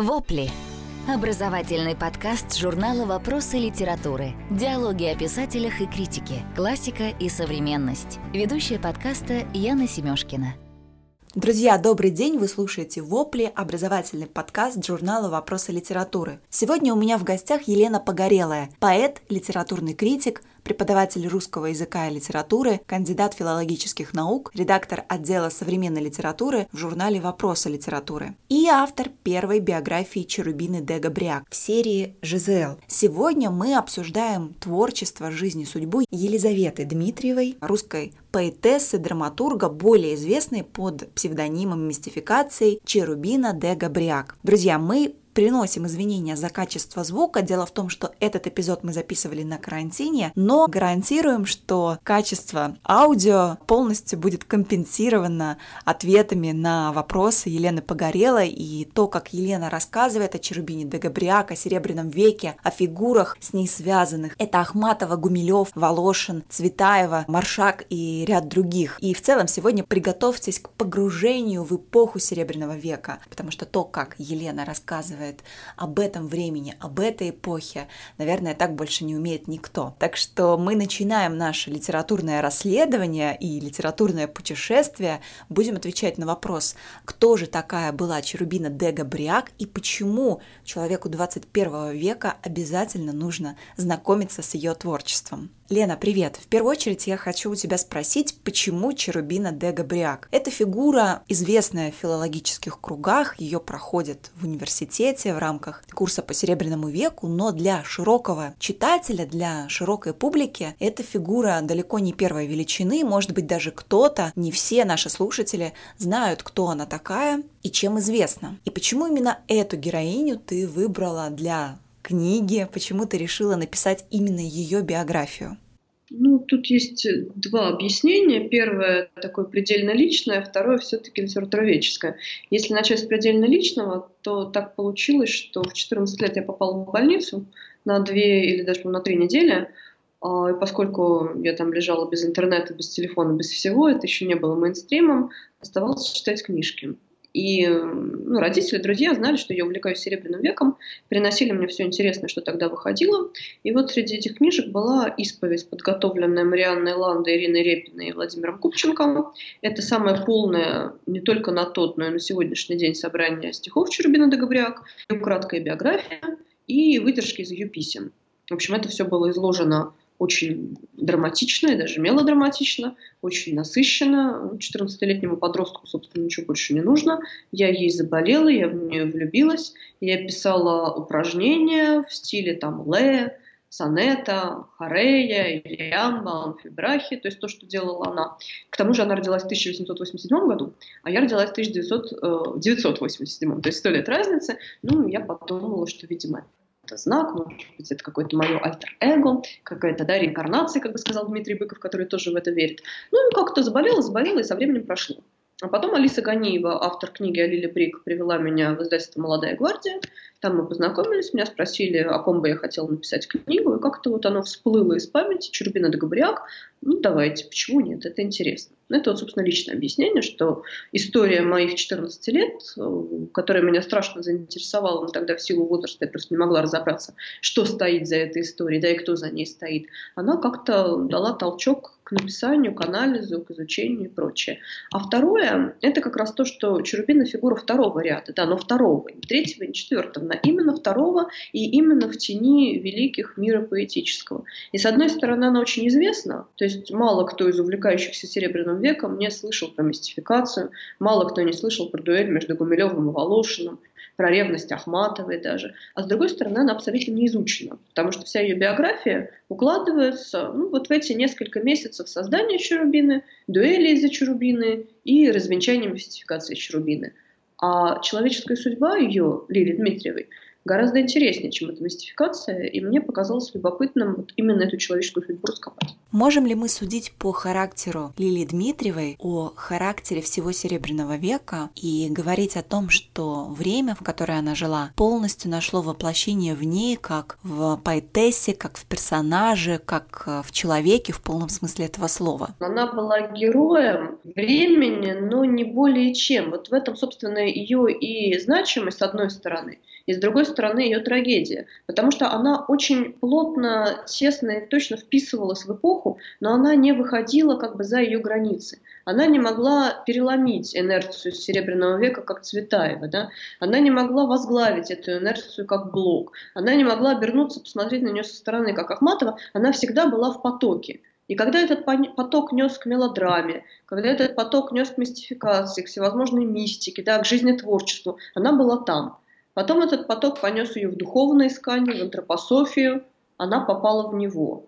Вопли. Образовательный подкаст журнала «Вопросы литературы». Диалоги о писателях и критике. Классика и современность. Ведущая подкаста Яна Семёшкина. Друзья, добрый день! Вы слушаете «Вопли» – образовательный подкаст журнала «Вопросы литературы». Сегодня у меня в гостях Елена Погорелая, поэт, литературный критик, преподаватель русского языка и литературы, кандидат филологических наук, редактор отдела современной литературы в журнале «Вопросы литературы» и автор первой биографии Черубины де Габриак в серии «ЖЗЛ». Сегодня мы обсуждаем творчество, жизнь и судьбу Елизаветы Дмитриевой, русской поэтессы, драматурга, более известной под псевдонимом мистификацией Черубина де Габриак. Друзья, мы приносим извинения за качество звука. Дело в том, что этот эпизод мы записывали на карантине, но гарантируем, что качество аудио полностью будет компенсировано ответами на вопросы Елены Погорелой и то, как Елена рассказывает о Черубине де Габриак, о Серебряном веке, о фигурах с ней связанных. Это Ахматова, Гумилев, Волошин, Цветаева, Маршак и ряд других. И в целом сегодня приготовьтесь к погружению в эпоху Серебряного века, потому что то, как Елена рассказывает рассказывает об этом времени, об этой эпохе, наверное, так больше не умеет никто. Так что мы начинаем наше литературное расследование и литературное путешествие. Будем отвечать на вопрос, кто же такая была Черубина де Габриак и почему человеку 21 века обязательно нужно знакомиться с ее творчеством. Лена, привет! В первую очередь я хочу у тебя спросить, почему Черубина де Габриак? Эта фигура известная в филологических кругах, ее проходят в университете в рамках курса по Серебряному веку, но для широкого читателя, для широкой публики эта фигура далеко не первой величины, может быть даже кто-то, не все наши слушатели знают, кто она такая и чем известна. И почему именно эту героиню ты выбрала для книги? Почему ты решила написать именно ее биографию? Ну, тут есть два объяснения. Первое такое предельно личное, второе все-таки литературоведческое. Если начать с предельно личного, то так получилось, что в 14 лет я попала в больницу на две или даже на три недели. А, и поскольку я там лежала без интернета, без телефона, без всего, это еще не было мейнстримом, оставалось читать книжки. И ну, родители, друзья знали, что я увлекаюсь Серебряным веком, приносили мне все интересное, что тогда выходило. И вот среди этих книжек была исповедь, подготовленная Марианной Ландой, Ириной Репиной и Владимиром Купченко. Это самое полное не только на тот, но и на сегодняшний день собрание стихов Черубина де Габриак, краткая биография и выдержки из ее писем. В общем, это все было изложено очень драматично и даже мелодраматично, очень насыщенно. 14-летнему подростку, собственно, ничего больше не нужно. Я ей заболела, я в нее влюбилась. Я писала упражнения в стиле там Ле, Сонета, Харея, Ильямба, Амфибрахи, то есть то, что делала она. К тому же она родилась в 1887 году, а я родилась в 1987, э, то есть сто лет разницы. Ну, я подумала, что, видимо, это знак, может быть, это какое-то мое альтер-эго, какая-то да, реинкарнация, как бы сказал Дмитрий Быков, который тоже в это верит. Ну как-то заболела, заболела, и со временем прошло. А потом Алиса Ганиева, автор книги о Лиле Брик, привела меня в издательство «Молодая гвардия». Там мы познакомились, меня спросили, о ком бы я хотела написать книгу, и как-то вот оно всплыло из памяти, Чурбина де Габриак. Ну, давайте, почему нет, это интересно. Ну, это вот, собственно, личное объяснение, что история моих 14 лет, э, которая меня страшно заинтересовала, но тогда в силу возраста я просто не могла разобраться, что стоит за этой историей, да и кто за ней стоит, она как-то дала толчок к написанию, к анализу, к изучению и прочее. А второе, это как раз то, что Черубина фигура второго ряда, да, но второго, не третьего, не четвертого, но именно второго и именно в тени великих мира поэтического. И с одной стороны, она очень известна, то есть мало кто из увлекающихся Серебряным веком не слышал про мистификацию, мало кто не слышал про дуэль между Гумилевым и Волошиным, про ревность Ахматовой даже. А с другой стороны, она абсолютно не изучена, потому что вся ее биография укладывается ну, вот в эти несколько месяцев создания Чарубины, дуэли из-за Чарубины и развенчания мистификации Чарубины. А человеческая судьба ее, Лили Дмитриевой, гораздо интереснее, чем эта мистификация, и мне показалось любопытным вот именно эту человеческую судьбу раскопать. Можем ли мы судить по характеру Лилии Дмитриевой о характере всего Серебряного века и говорить о том, что время, в которое она жила, полностью нашло воплощение в ней как в поэтессе, как в персонаже, как э, в человеке в полном смысле этого слова? Она была героем времени, но не более чем. Вот в этом, собственно, ее и значимость, с одной стороны – и с другой стороны ее трагедия, потому что она очень плотно, тесно и точно вписывалась в эпоху, но она не выходила как бы за ее границы. Она не могла переломить инерцию Серебряного века, как Цветаева, да? она не могла возглавить эту инерцию, как Блок, она не могла обернуться, посмотреть на нее со стороны, как Ахматова, она всегда была в потоке. И когда этот поток нес к мелодраме, когда этот поток нес к мистификации, к всевозможной мистике, да, к жизни творчеству, она была там. Потом этот поток понес ее в духовное искание, в антропософию, она попала в него.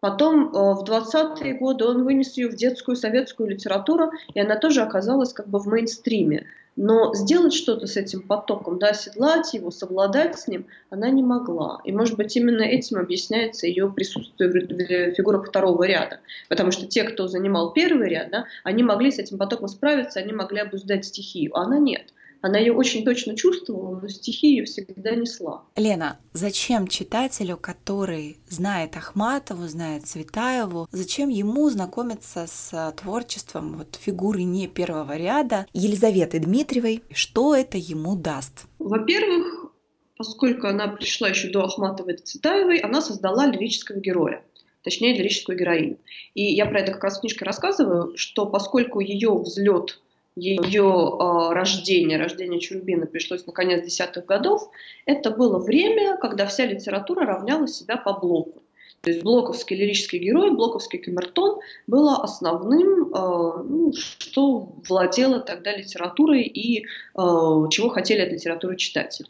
Потом э, в 20-е годы он вынес ее в детскую советскую литературу, и она тоже оказалась как бы в мейнстриме. Но сделать что-то с этим потоком, да, оседлать его, совладать с ним, она не могла. И, может быть, именно этим объясняется ее присутствие в фигурах второго ряда. Потому что те, кто занимал первый ряд, да, они могли с этим потоком справиться, они могли обуздать стихию, а она нет. Она ее очень точно чувствовала, но стихи ее всегда несла. Лена, зачем читателю, который знает Ахматову, знает Цветаеву, зачем ему знакомиться с творчеством вот, фигуры не первого ряда Елизаветы Дмитриевой? Что это ему даст? Во-первых, поскольку она пришла еще до Ахматовой и Цветаевой, она создала лирического героя точнее лирическую героиню. И я про это как раз в книжке рассказываю, что поскольку ее взлет ее э, рождение, рождение Чурбина пришлось на конец десятых годов, это было время, когда вся литература равняла себя по блоку. То есть блоковский лирический герой, блоковский камертон было основным, э, ну, что владело тогда литературой и э, чего хотели от литературы читатели.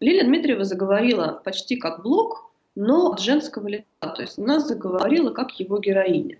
Лилия Дмитриева заговорила почти как блок, но от женского лица. То есть она заговорила как его героиня.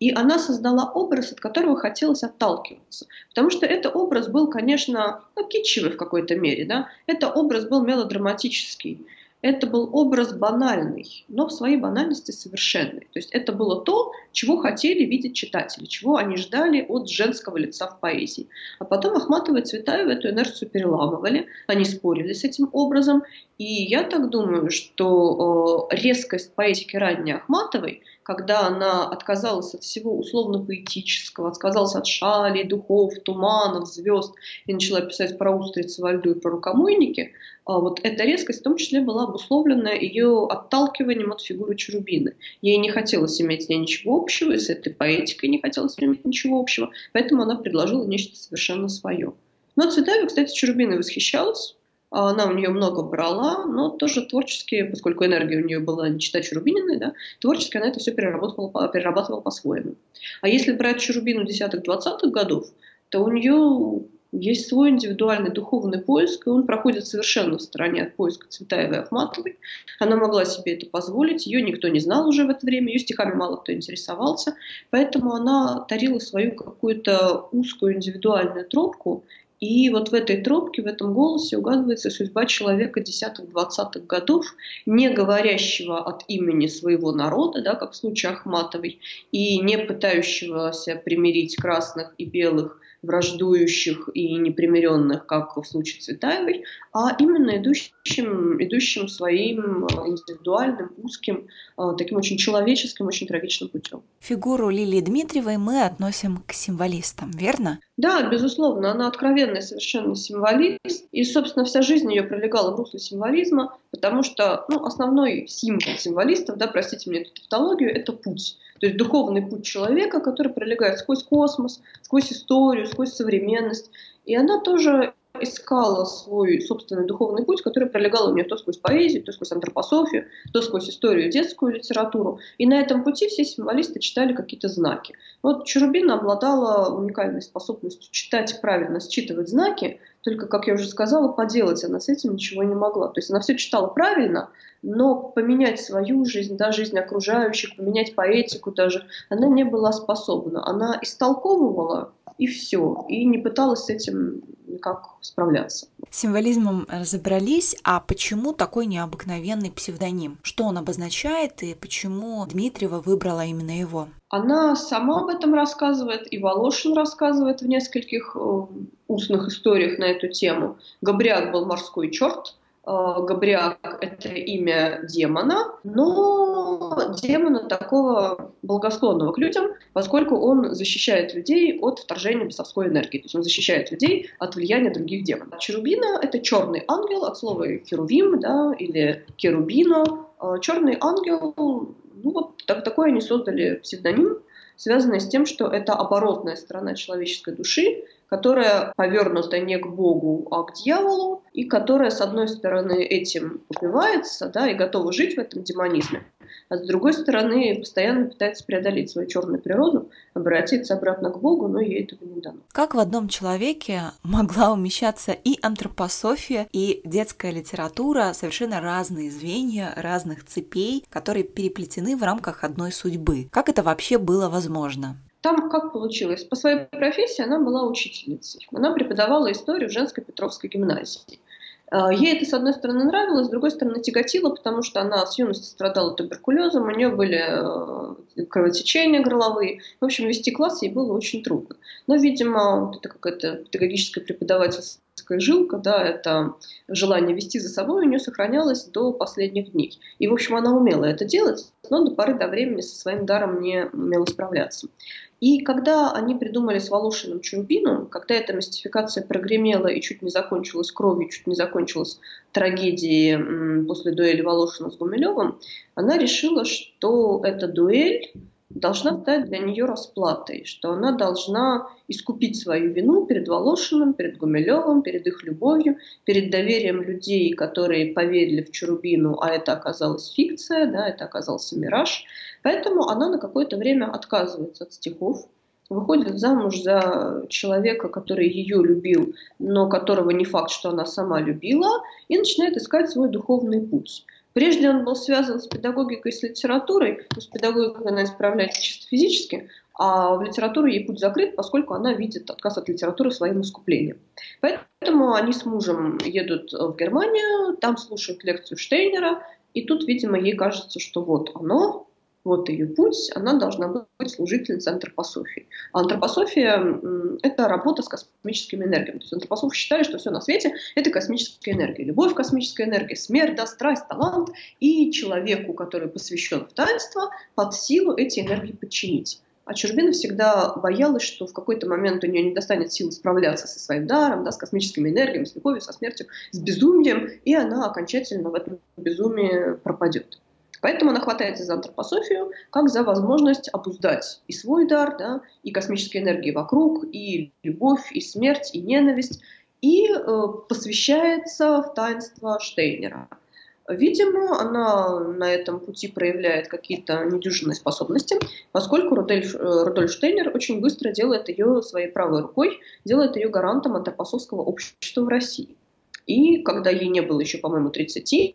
И она создала образ, от которого хотелось отталкиваться. Потому что этот образ был, конечно, ну, китчевый в какой-то мере. Да? Это образ был мелодраматический. Это был образ банальный, но в своей банальности совершенный. То есть это было то, чего хотели видеть читатели, чего они ждали от женского лица в поэзии. А потом Ахматова и Цветаева эту инерцию переламывали, они спорили с этим образом. И я так думаю, что э, резкость поэтики ранней Ахматовой – когда она отказалась от всего условно-поэтического, отказалась от шалей, духов, туманов, звезд и начала писать про устрицы во льду и про рукомойники, а вот эта резкость в том числе была обусловлена ее отталкиванием от фигуры Чарубины. Ей не хотелось иметь с ней ничего общего, и с этой поэтикой не хотелось иметь ничего общего, поэтому она предложила нечто совершенно свое. Но Цветаева, кстати, Чарубиной восхищалась, она у нее много брала, но тоже творчески, поскольку энергия у нее была не читать Чурубининой, да, творчески она это все перерабатывала, перерабатывала по-своему. А если брать Чурубину десятых-двадцатых годов, то у нее есть свой индивидуальный духовный поиск, и он проходит совершенно в стороне от поиска Цветаевой и Ахматовой. Она могла себе это позволить, ее никто не знал уже в это время, ее стихами мало кто интересовался, поэтому она тарила свою какую-то узкую индивидуальную тропку, и вот в этой тропке, в этом голосе угадывается судьба человека десятых-двадцатых годов, не говорящего от имени своего народа, да, как в случае Ахматовой, и не пытающегося примирить красных и белых враждующих и непримиренных, как в случае Цветаевой, а именно идущим, идущим своим э, индивидуальным, узким, э, таким очень человеческим, очень трагичным путем. Фигуру Лилии Дмитриевой мы относим к символистам, верно? Да, безусловно, она откровенный совершенно символист, и, собственно, вся жизнь ее пролегала в русле символизма, потому что ну, основной символ символистов, да, простите мне эту тавтологию, это путь. То есть духовный путь человека, который пролегает сквозь космос, сквозь историю, сквозь современность. И она тоже искала свой собственный духовный путь, который пролегал у нее то сквозь поэзию, то сквозь антропософию, то сквозь историю, детскую литературу. И на этом пути все символисты читали какие-то знаки. Вот Чурубина обладала уникальной способностью читать правильно, считывать знаки, только, как я уже сказала, поделать она с этим ничего не могла. То есть она все читала правильно, но поменять свою жизнь, да, жизнь окружающих, поменять поэтику даже, она не была способна. Она истолковывала и все. И не пыталась с этим никак справляться. С символизмом разобрались, а почему такой необыкновенный псевдоним? Что он обозначает и почему Дмитриева выбрала именно его? Она сама об этом рассказывает, и Волошин рассказывает в нескольких э, устных историях на эту тему. Габриак был морской черт, Габриак – это имя демона, но демона такого благосклонного к людям, поскольку он защищает людей от вторжения бесовской энергии, то есть он защищает людей от влияния других демонов. Черубина – это черный ангел, от слова херувим, да, или керубино. Э, черный ангел, ну вот так, такой они создали псевдоним, связанный с тем, что это оборотная сторона человеческой души, которая повернута не к Богу, а к дьяволу, и которая, с одной стороны, этим упивается, да, и готова жить в этом демонизме, а с другой стороны, постоянно пытается преодолеть свою черную природу, обратиться обратно к Богу, но ей этого не дано. Как в одном человеке могла умещаться и антропософия, и детская литература, совершенно разные звенья, разных цепей, которые переплетены в рамках одной судьбы? Как это вообще было возможно? Там как получилось? По своей профессии она была учительницей. Она преподавала историю в женской Петровской гимназии. А, ей это, с одной стороны, нравилось, с другой стороны, тяготило, потому что она с юности страдала туберкулезом, у нее были э, кровотечения горловые. В общем, вести класс ей было очень трудно. Но, видимо, это какая-то педагогическая преподавательская жилка, да, это желание вести за собой у нее сохранялось до последних дней. И, в общем, она умела это делать, но до поры до времени со своим даром не умела справляться. И когда они придумали с Волошиным Чурбину, когда эта мистификация прогремела и чуть не закончилась кровью, чуть не закончилась трагедией после дуэли Волошина с Гумилевым, она решила, что эта дуэль должна стать для нее расплатой, что она должна искупить свою вину перед Волошиным, перед Гумилевым, перед их любовью, перед доверием людей, которые поверили в Чурубину, а это оказалась фикция, да, это оказался мираж. Поэтому она на какое-то время отказывается от стихов, выходит замуж за человека, который ее любил, но которого не факт, что она сама любила, и начинает искать свой духовный путь. Прежде он был связан с педагогикой, с литературой, то с педагогикой она исправляется чисто физически, а в литературу ей путь закрыт, поскольку она видит отказ от литературы своим искуплением. Поэтому они с мужем едут в Германию, там слушают лекцию Штейнера, и тут, видимо, ей кажется, что вот оно, вот ее путь, она должна быть служительницей антропософии. А антропософия – это работа с космическими энергиями. То есть антропософы считали, что все на свете – это космическая энергия. Любовь – космическая энергия, смерть, да, страсть, талант. И человеку, который посвящен в таинство, под силу эти энергии подчинить. А Чурбина всегда боялась, что в какой-то момент у нее не достанет сил справляться со своим даром, да, с космическими энергиями, с любовью, со смертью, с безумием, и она окончательно в этом безумии пропадет. Поэтому она хватается за антропософию как за возможность обуздать и свой дар, да, и космические энергии вокруг, и любовь, и смерть, и ненависть, и э, посвящается в таинство Штейнера. Видимо, она на этом пути проявляет какие-то недюжинные способности, поскольку Рудольф, э, Рудольф Штейнер очень быстро делает ее своей правой рукой, делает ее гарантом антропосовского общества в России. И когда ей не было еще, по-моему, 30,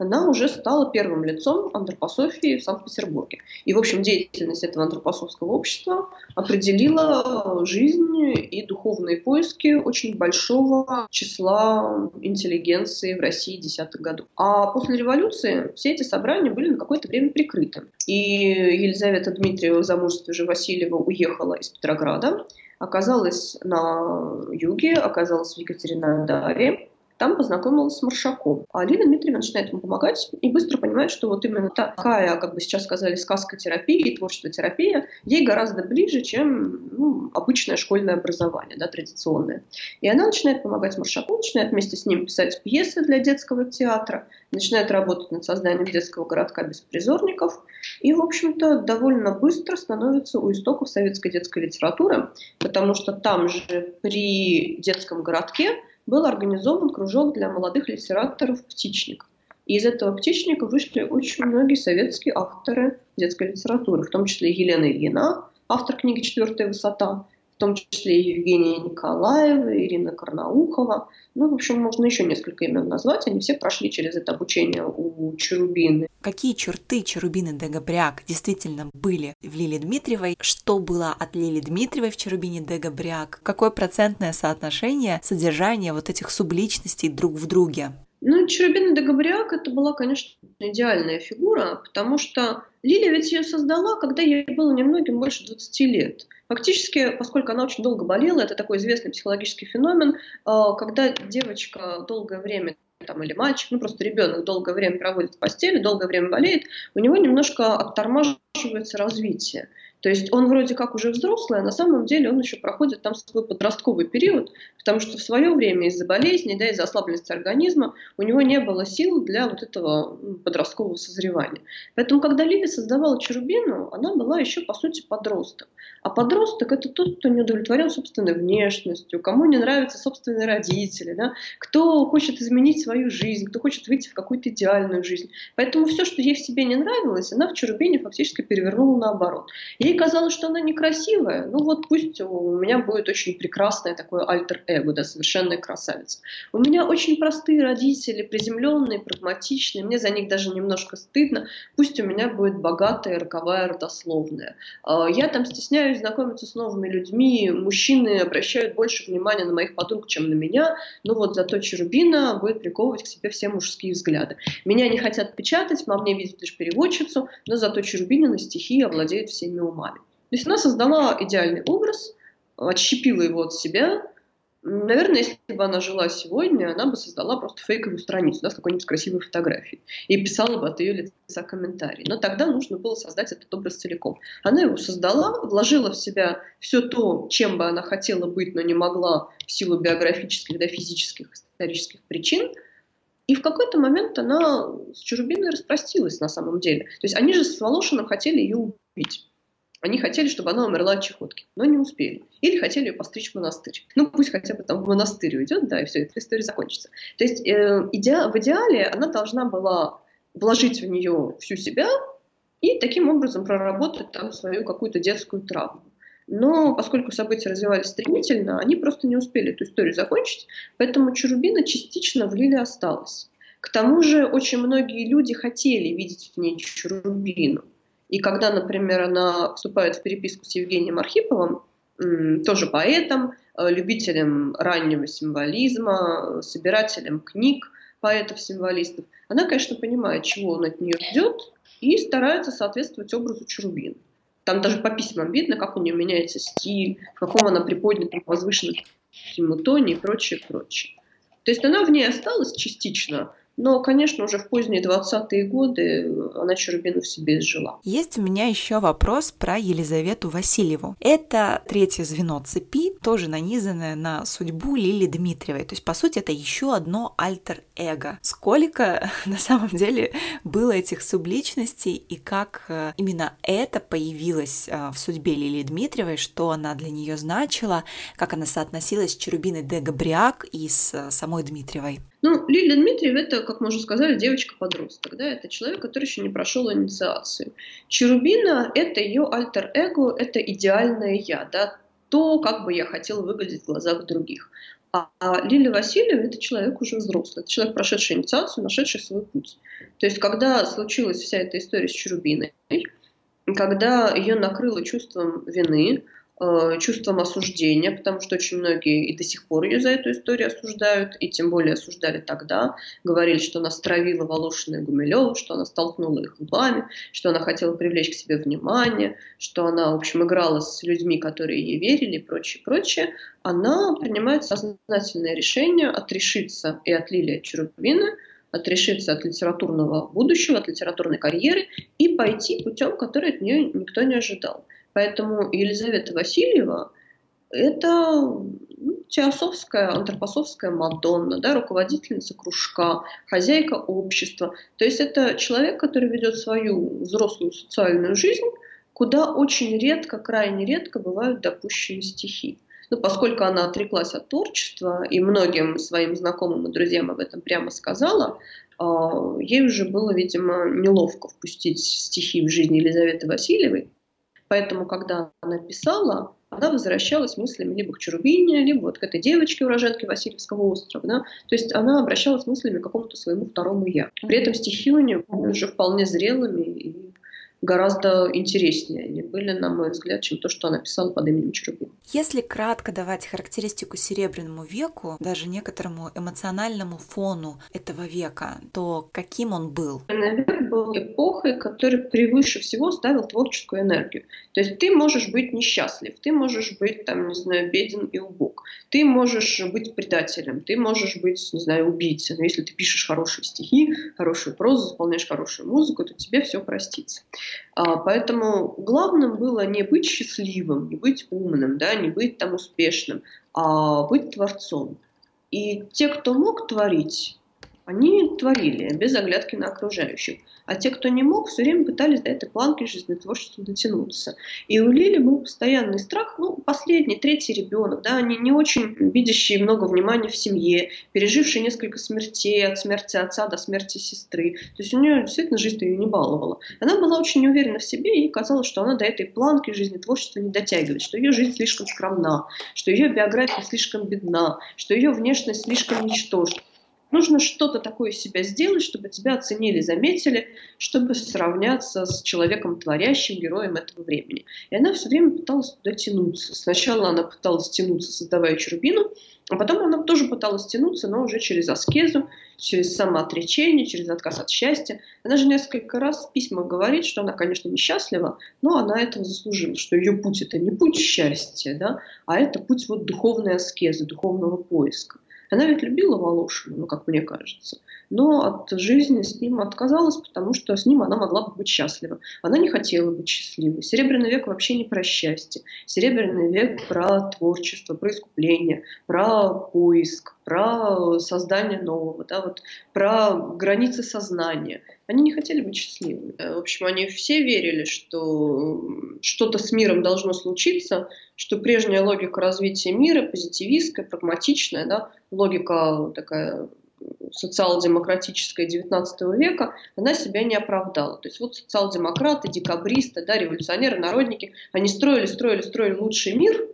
она уже стала первым лицом антропософии в Санкт-Петербурге. И, в общем, деятельность этого антропософского общества определила жизнь и духовные поиски очень большого числа интеллигенции в России десятых годов. А после революции все эти собрания были на какое-то время прикрыты. И Елизавета Дмитриева в замужестве же Васильева уехала из Петрограда, оказалась на юге, оказалась в Екатеринодаре, там познакомилась с Маршаком. А Алина Дмитриевна начинает ему помогать и быстро понимает, что вот именно такая, как бы сейчас сказали, сказка-терапия и творчество-терапия ей гораздо ближе, чем ну, обычное школьное образование, да, традиционное. И она начинает помогать Маршаку, начинает вместе с ним писать пьесы для детского театра, начинает работать над созданием детского городка беспризорников и, в общем-то, довольно быстро становится у истоков советской детской литературы, потому что там же при детском городке был организован кружок для молодых литераторов «Птичник». И из этого «Птичника» вышли очень многие советские авторы детской литературы, в том числе Елена Ильина, автор книги «Четвертая высота», том числе Евгения Николаева, Ирина Карнаухова. Ну, в общем, можно еще несколько имен назвать. Они все прошли через это обучение у Черубины. Какие черты Черубины де Габряк действительно были в Лилии Дмитриевой? Что было от Лилии Дмитриевой в Черубине де Габряк? Какое процентное соотношение содержания вот этих субличностей друг в друге? Ну, Черубина де это была, конечно, идеальная фигура, потому что Лилия ведь ее создала, когда ей было немногим больше 20 лет. Фактически, поскольку она очень долго болела, это такой известный психологический феномен, а, когда девочка долгое время там, или мальчик, ну просто ребенок долгое время проводит в постели, долгое время болеет, у него немножко оттормаживается развитие. То есть он вроде как уже взрослый, а на самом деле он еще проходит там свой подростковый период, потому что в свое время из-за болезни, да, из-за ослабленности организма у него не было сил для вот этого подросткового созревания. Поэтому, когда Лили создавала Черубину, она была еще, по сути, подросток. А подросток – это тот, кто не удовлетворен собственной внешностью, кому не нравятся собственные родители, да, кто хочет изменить свою жизнь, кто хочет выйти в какую-то идеальную жизнь. Поэтому все, что ей в себе не нравилось, она в Черубине фактически перевернула наоборот. Ей казалось, что она некрасивая, ну вот пусть у меня будет очень прекрасное такое альтер-эго, да, совершенная красавица. У меня очень простые родители, приземленные, прагматичные, мне за них даже немножко стыдно, пусть у меня будет богатая роковая родословная. А, я там стесняюсь знакомиться с новыми людьми, мужчины обращают больше внимания на моих подруг, чем на меня, но вот зато Черубина будет приковывать к себе все мужские взгляды. Меня не хотят печатать, во мне видят лишь переводчицу, но зато Черубина на стихи овладеет всеми умами маме. То есть она создала идеальный образ, отщепила его от себя. Наверное, если бы она жила сегодня, она бы создала просто фейковую страницу да, с какой-нибудь красивой фотографией и писала бы от ее лица комментарии. Но тогда нужно было создать этот образ целиком. Она его создала, вложила в себя все то, чем бы она хотела быть, но не могла в силу биографических, да, физических, исторических причин. И в какой-то момент она с Чужубиной распростилась на самом деле. То есть они же с Волошиным хотели ее убить. Они хотели, чтобы она умерла от чехотки, но не успели. Или хотели ее постричь в монастырь. Ну, пусть хотя бы там в монастырь уйдет, да, и все, эта история закончится. То есть э, иде... в идеале она должна была вложить в нее всю себя и таким образом проработать там свою какую-то детскую травму. Но поскольку события развивались стремительно, они просто не успели эту историю закончить, поэтому Чарубина частично в Лиле осталась. К тому же очень многие люди хотели видеть в ней Чарубину. И когда, например, она вступает в переписку с Евгением Архиповым, тоже поэтом, э, любителем раннего символизма, собирателем книг поэтов-символистов, она, конечно, понимает, чего он от нее ждет, и старается соответствовать образу Чарубина. Там даже по письмам видно, как у нее меняется стиль, в каком она приподнятом возвышенном тоне и прочее, прочее. То есть она в ней осталась частично, но, конечно, уже в поздние 20-е годы она Черубину в себе изжила. Есть у меня еще вопрос про Елизавету Васильеву. Это третье звено цепи, тоже нанизанное на судьбу Лили Дмитриевой. То есть, по сути, это еще одно альтер-эго. Сколько на самом деле было этих субличностей и как э, именно это появилось э, в судьбе Лили Дмитриевой, что она для нее значила, как она соотносилась с Черубиной де Габриак и с э, самой Дмитриевой. Ну, Лилия Дмитриева – это, как мы уже сказали, девочка-подросток. Да? Это человек, который еще не прошел инициацию. Черубина – это ее альтер-эго, это идеальное я, да? то, как бы я хотела выглядеть в глазах других. А, а Лилия Васильева – это человек уже взрослый, это человек, прошедший инициацию, нашедший свой путь. То есть, когда случилась вся эта история с Черубиной, когда ее накрыло чувством вины, чувством осуждения, потому что очень многие и до сих пор ее за эту историю осуждают, и тем более осуждали тогда, говорили, что она стравила Волошина и Гумилева, что она столкнула их лбами, что она хотела привлечь к себе внимание, что она, в общем, играла с людьми, которые ей верили и прочее, прочее, она принимает сознательное решение отрешиться и от Лилии Черубины, отрешиться от литературного будущего, от литературной карьеры и пойти путем, который от нее никто не ожидал. Поэтому Елизавета Васильева – это ну, теософская, антропософская Мадонна, да, руководительница кружка, хозяйка общества. То есть это человек, который ведет свою взрослую социальную жизнь, куда очень редко, крайне редко бывают допущены стихи. Ну, поскольку она отреклась от творчества и многим своим знакомым и друзьям об этом прямо сказала, а, ей уже было, видимо, неловко впустить стихи в жизнь Елизаветы Васильевой. Поэтому, когда она писала, она возвращалась мыслями либо к Чурубине, либо вот к этой девочке, уроженке Васильевского острова. Да? То есть она обращалась мыслями к какому-то своему второму «я». При этом стихи у нее уже вполне зрелыми и гораздо интереснее они были, на мой взгляд, чем то, что она писала под именем Чурубин. Если кратко давать характеристику Серебряному веку, даже некоторому эмоциональному фону этого века, то каким он был? Наверное, был эпохой, которая превыше всего ставил творческую энергию. То есть ты можешь быть несчастлив, ты можешь быть, там, не знаю, беден и убог, ты можешь быть предателем, ты можешь быть, не знаю, убийцей. Но если ты пишешь хорошие стихи, хорошую прозу, исполняешь хорошую музыку, то тебе все простится. А, поэтому главным было не быть счастливым, не быть умным, да, не быть там успешным, а быть творцом. И те, кто мог творить, они творили без оглядки на окружающих. А те, кто не мог, все время пытались до этой планки жизнетворчества дотянуться. И у Лили был постоянный страх, ну, последний, третий ребенок, да, они не очень видящие много внимания в семье, пережившие несколько смертей, от смерти отца до смерти сестры. То есть у нее действительно жизнь ее не баловала. Она была очень неуверена в себе, и казалось, что она до этой планки жизнетворчества не дотягивает, что ее жизнь слишком скромна, что ее биография слишком бедна, что ее внешность слишком ничтожна. Нужно что-то такое себя сделать, чтобы тебя оценили, заметили, чтобы сравняться с человеком творящим, героем этого времени. И она все время пыталась туда тянуться. Сначала она пыталась тянуться, создавая Чурбину, а потом она тоже пыталась тянуться, но уже через аскезу, через самоотречение, через отказ от счастья. Она же несколько раз в письмах говорит, что она, конечно, несчастлива, но она этого заслужила, что ее путь – это не путь счастья, да, а это путь вот духовной аскезы, духовного поиска. Она ведь любила Волошина, ну, как мне кажется, но от жизни с ним отказалась, потому что с ним она могла бы быть счастлива. Она не хотела быть счастливой. Серебряный век вообще не про счастье. Серебряный век про творчество, про искупление, про поиск, про создание нового, да, вот, про границы сознания. Они не хотели быть счастливыми. В общем, они все верили, что что-то с миром должно случиться, что прежняя логика развития мира, позитивистская, прагматичная, да, логика такая социал-демократическая XIX века, она себя не оправдала. То есть вот социал-демократы, декабристы, да, революционеры, народники, они строили, строили, строили лучший мир,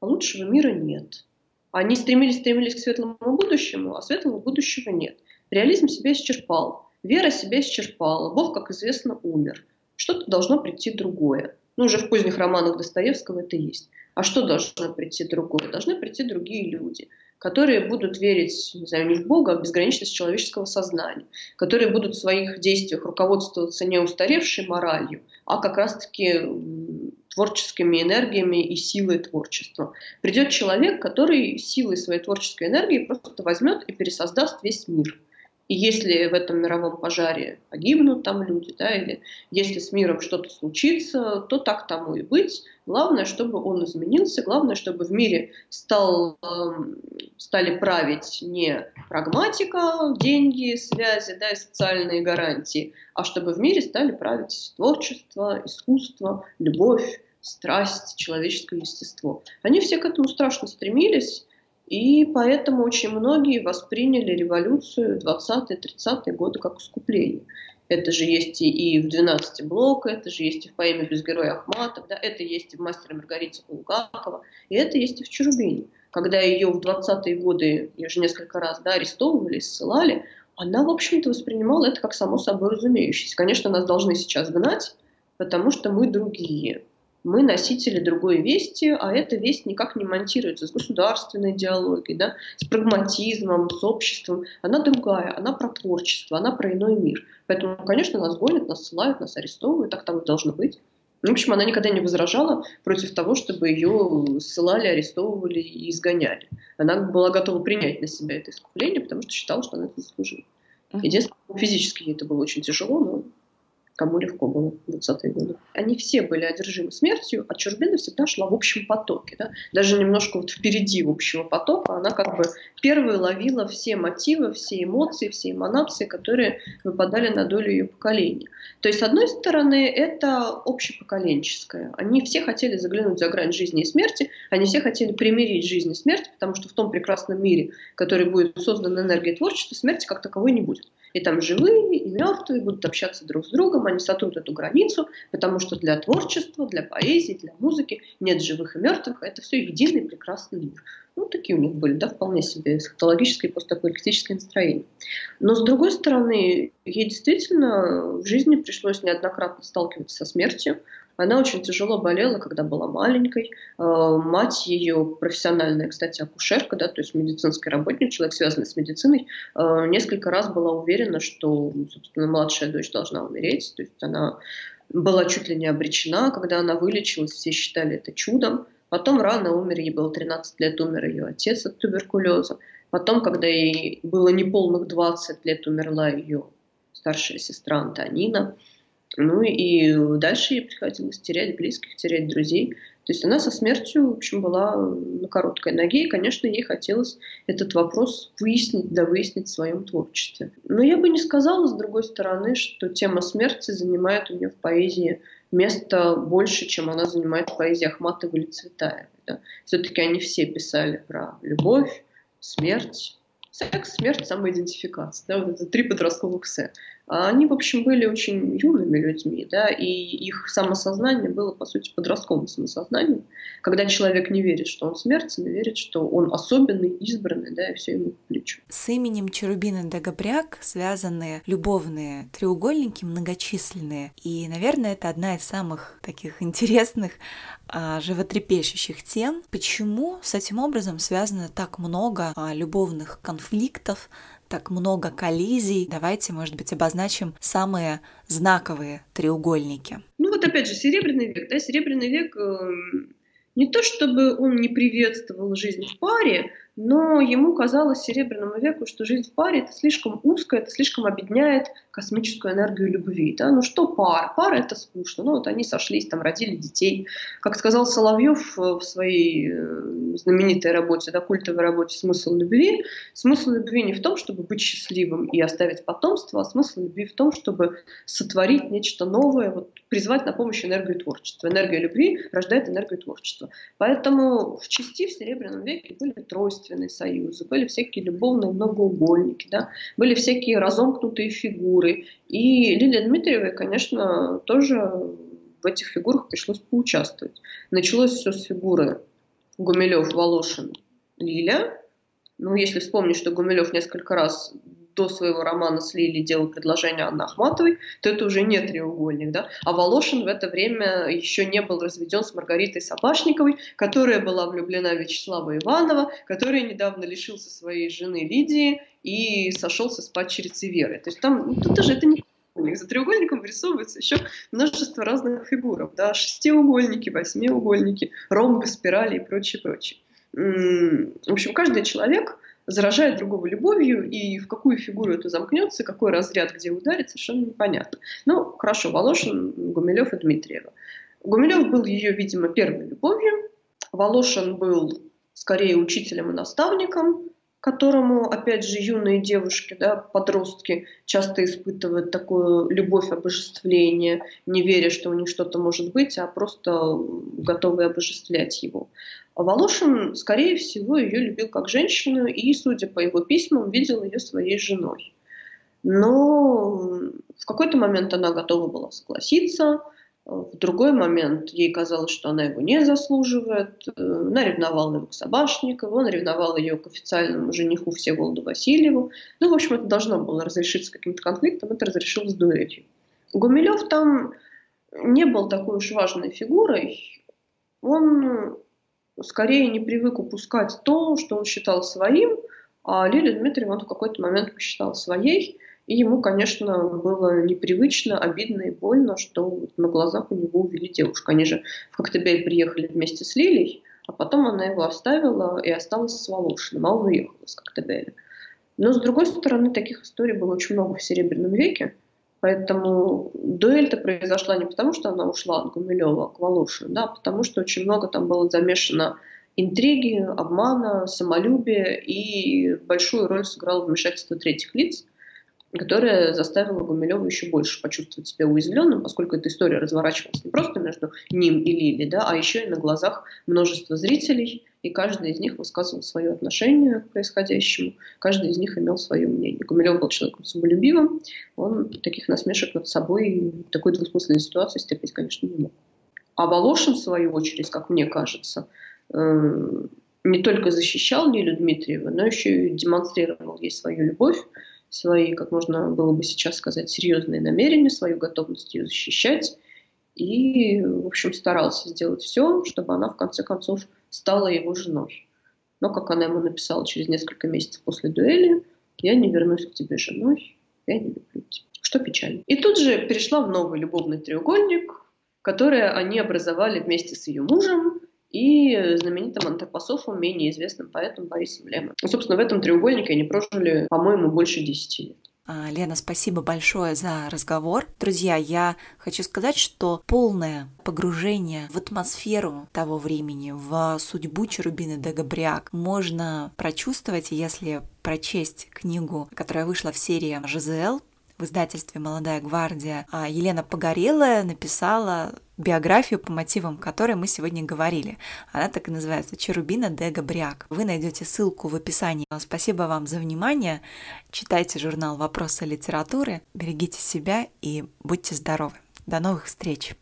а лучшего мира нет. Они стремились, стремились к светлому будущему, а светлого будущего нет. Реализм себя исчерпал, вера себя исчерпала, Бог, как известно, умер. Что-то должно прийти другое. Ну, уже в поздних романах Достоевского это есть. А что должно прийти другое? Должны прийти другие люди, которые будут верить, не знаю, не в Бога, а в безграничность человеческого сознания, которые будут в своих действиях руководствоваться не устаревшей моралью, а как раз-таки творческими энергиями и силой творчества. Придет человек, который силой своей творческой энергии просто возьмет и пересоздаст весь мир – и если в этом мировом пожаре погибнут там люди, да, или если с миром что-то случится, то так тому и быть. Главное, чтобы он изменился, главное, чтобы в мире стал, э, стали править не прагматика, деньги, связи да, и социальные гарантии, а чтобы в мире стали править творчество, искусство, любовь, страсть, человеческое естество. Они все к этому страшно стремились, и поэтому очень многие восприняли революцию 20-30-е годы как искупление. Это же есть и в «12 блока», это же есть и в поэме «Без героя Ахматов», да, это есть и в «Мастере Маргарите» Булгакова, и это есть и в «Чурубине». Когда ее в 20-е годы, ее же несколько раз да, арестовывали, ссылали, она, в общем-то, воспринимала это как само собой разумеющееся. Конечно, нас должны сейчас гнать, потому что мы другие мы носители другой вести, а эта весть никак не монтируется с государственной идеологией, да, с прагматизмом, с обществом. Она другая, она про творчество, она про иной мир. Поэтому, конечно, нас гонят, нас ссылают, нас арестовывают, так там и должно быть. В общем, она никогда не возражала против того, чтобы ее ссылали, арестовывали и изгоняли. Она была готова принять на себя это искупление, потому что считала, что она это заслужила. Единственное, физически ей это было очень тяжело, но кому легко было в 20-е годы. Они все были одержимы смертью, а Чурбина всегда шла в общем потоке. Да? Даже немножко вот впереди общего потока она как бы первой ловила все мотивы, все эмоции, все эманации, которые выпадали на долю ее поколения. То есть, с одной стороны, это общепоколенческое. Они все хотели заглянуть за грань жизни и смерти, они все хотели примирить жизнь и смерть, потому что в том прекрасном мире, который будет создан энергией творчества, смерти как таковой не будет. И там живые и мертвые будут общаться друг с другом, они сотрут эту границу, потому что для творчества, для поэзии, для музыки нет живых и мертвых, а это все единый прекрасный мир. Ну, такие у них были, да, вполне себе эсхатологические постапокалиптические настроения. Но, с другой стороны, ей действительно в жизни пришлось неоднократно сталкиваться со смертью. Она очень тяжело болела, когда была маленькой. Э, мать ее профессиональная, кстати, акушерка, да, то есть медицинский работник, человек, связанный с медициной, э, несколько раз была уверена, что, собственно, младшая дочь должна умереть. То есть она была чуть ли не обречена, когда она вылечилась, все считали это чудом. Потом рано умер, ей было 13 лет, умер ее отец от туберкулеза. Потом, когда ей было неполных 20 лет, умерла ее старшая сестра Антонина. Ну и дальше ей приходилось терять близких, терять друзей. То есть она со смертью, в общем, была на короткой ноге, и, конечно, ей хотелось этот вопрос выяснить, да выяснить в своем творчестве. Но я бы не сказала, с другой стороны, что тема смерти занимает у нее в поэзии место больше, чем она занимает в поэзии Ахматова или Цветаева. Да. Все-таки они все писали про любовь, смерть, секс, смерть, самоидентификация. Да, вот это три подростковых «се». А они, в общем, были очень юными людьми, да, и их самосознание было, по сути, подростковым самосознанием, когда человек не верит, что он смертен, верит, что он особенный, избранный, да, и все ему по плечу. С именем Черубина Дагобряк связаны любовные треугольники многочисленные, и, наверное, это одна из самых таких интересных а, животрепещущих тем. Почему с этим образом связано так много а, любовных конфликтов, так много коллизий. Давайте, может быть, обозначим самые знаковые треугольники. Ну вот опять же, Серебряный век. Да? Серебряный век э, не то чтобы он не приветствовал жизнь в паре, но ему казалось Серебряному веку, что жизнь в паре это слишком узко, это слишком объединяет космическую энергию любви. Да? Ну что пара? Пара это скучно. Ну вот они сошлись, там родили детей. Как сказал Соловьев в своей э, знаменитой работе, да, культовой работе «Смысл любви», смысл любви не в том, чтобы быть счастливым и оставить потомство, а смысл любви в том, чтобы сотворить нечто новое, вот, призвать на помощь энергию творчества. Энергия любви рождает энергию творчества. Поэтому в части в Серебряном веке были тройственные родственные союзы, были всякие любовные многоугольники, да, были всякие разомкнутые фигуры. И Лилия Дмитриевой, конечно, тоже в этих фигурах пришлось поучаствовать. Началось все с фигуры Гумилев, Волошин, Лиля. Ну, если вспомнить, что Гумилев несколько раз до своего романа с Лили делал предложение Анны Ахматовой, то это уже не треугольник. Да? А Волошин в это время еще не был разведен с Маргаритой Собашниковой, которая была влюблена в Вячеслава Иванова, который недавно лишился своей жены Лидии и сошелся с падчерицей Верой. То есть там, ну, тут даже это не. За треугольником вырисовывается еще множество разных фигуров. Да? Шестиугольники, восьмиугольники, ромбы, спирали и прочее, прочее. В общем, каждый человек заражает другого любовью, и в какую фигуру это замкнется, какой разряд где ударит, совершенно непонятно. Ну, хорошо, Волошин, Гумилев и Дмитриева. Гумилев был ее, видимо, первой любовью. Волошин был скорее учителем и наставником, которому, опять же, юные девушки, да, подростки часто испытывают такую любовь обожествления, не веря, что у них что-то может быть, а просто готовы обожествлять его. А Волошин, скорее всего, ее любил как женщину и, судя по его письмам, видел ее своей женой. Но в какой-то момент она готова была согласиться, в другой момент ей казалось, что она его не заслуживает. Она ревновала его к Собашникову, он ревновал ее к официальному жениху Всеволоду Васильеву. Ну, в общем, это должно было разрешиться каким-то конфликтом, это разрешилось дуэлью. Гумилев там не был такой уж важной фигурой. Он скорее не привык упускать то, что он считал своим, а Лилия Дмитриева он в какой-то момент посчитал своей, и ему, конечно, было непривычно, обидно и больно, что на глазах у него увели девушку. Они же в Коктебель приехали вместе с Лилией, а потом она его оставила и осталась с Волошиным, а он уехал из Коктебеля. Но, с другой стороны, таких историй было очень много в Серебряном веке, Поэтому дуэль-то произошла не потому, что она ушла от Гумилева к Волошину, да, а потому что очень много там было замешано интриги, обмана, самолюбия, и большую роль сыграло вмешательство третьих лиц, которое заставило Гумилева еще больше почувствовать себя уязвленным, поскольку эта история разворачивалась не просто между ним и Лили, да, а еще и на глазах множества зрителей, и каждый из них высказывал свое отношение к происходящему, каждый из них имел свое мнение. Гумилев был человеком самолюбивым, он таких насмешек над собой, такой двусмысленной ситуации стерпеть, конечно, не мог. А Волошин, в свою очередь, как мне кажется, э, не только защищал Лилю Дмитриеву, но еще и демонстрировал ей свою любовь, свои, как можно было бы сейчас сказать, серьезные намерения, свою готовность ее защищать. И, в общем, старался сделать все, чтобы она, в конце концов, стала его женой. Но, как она ему написала через несколько месяцев после дуэли, я не вернусь к тебе женой, я не люблю тебя. Что печально. И тут же перешла в новый любовный треугольник, который они образовали вместе с ее мужем, и знаменитым антропософом, менее известным поэтом Борисом Лемом. Собственно, в этом треугольнике они прожили, по-моему, больше десяти лет. А, Лена, спасибо большое за разговор. Друзья, я хочу сказать, что полное погружение в атмосферу того времени, в судьбу Черубины де можно прочувствовать, если прочесть книгу, которая вышла в серии «ЖЗЛ», в издательстве «Молодая гвардия» а Елена Погорелая написала биографию, по мотивам которой мы сегодня говорили. Она так и называется «Черубина де Габриак». Вы найдете ссылку в описании. Спасибо вам за внимание. Читайте журнал «Вопросы литературы», берегите себя и будьте здоровы. До новых встреч!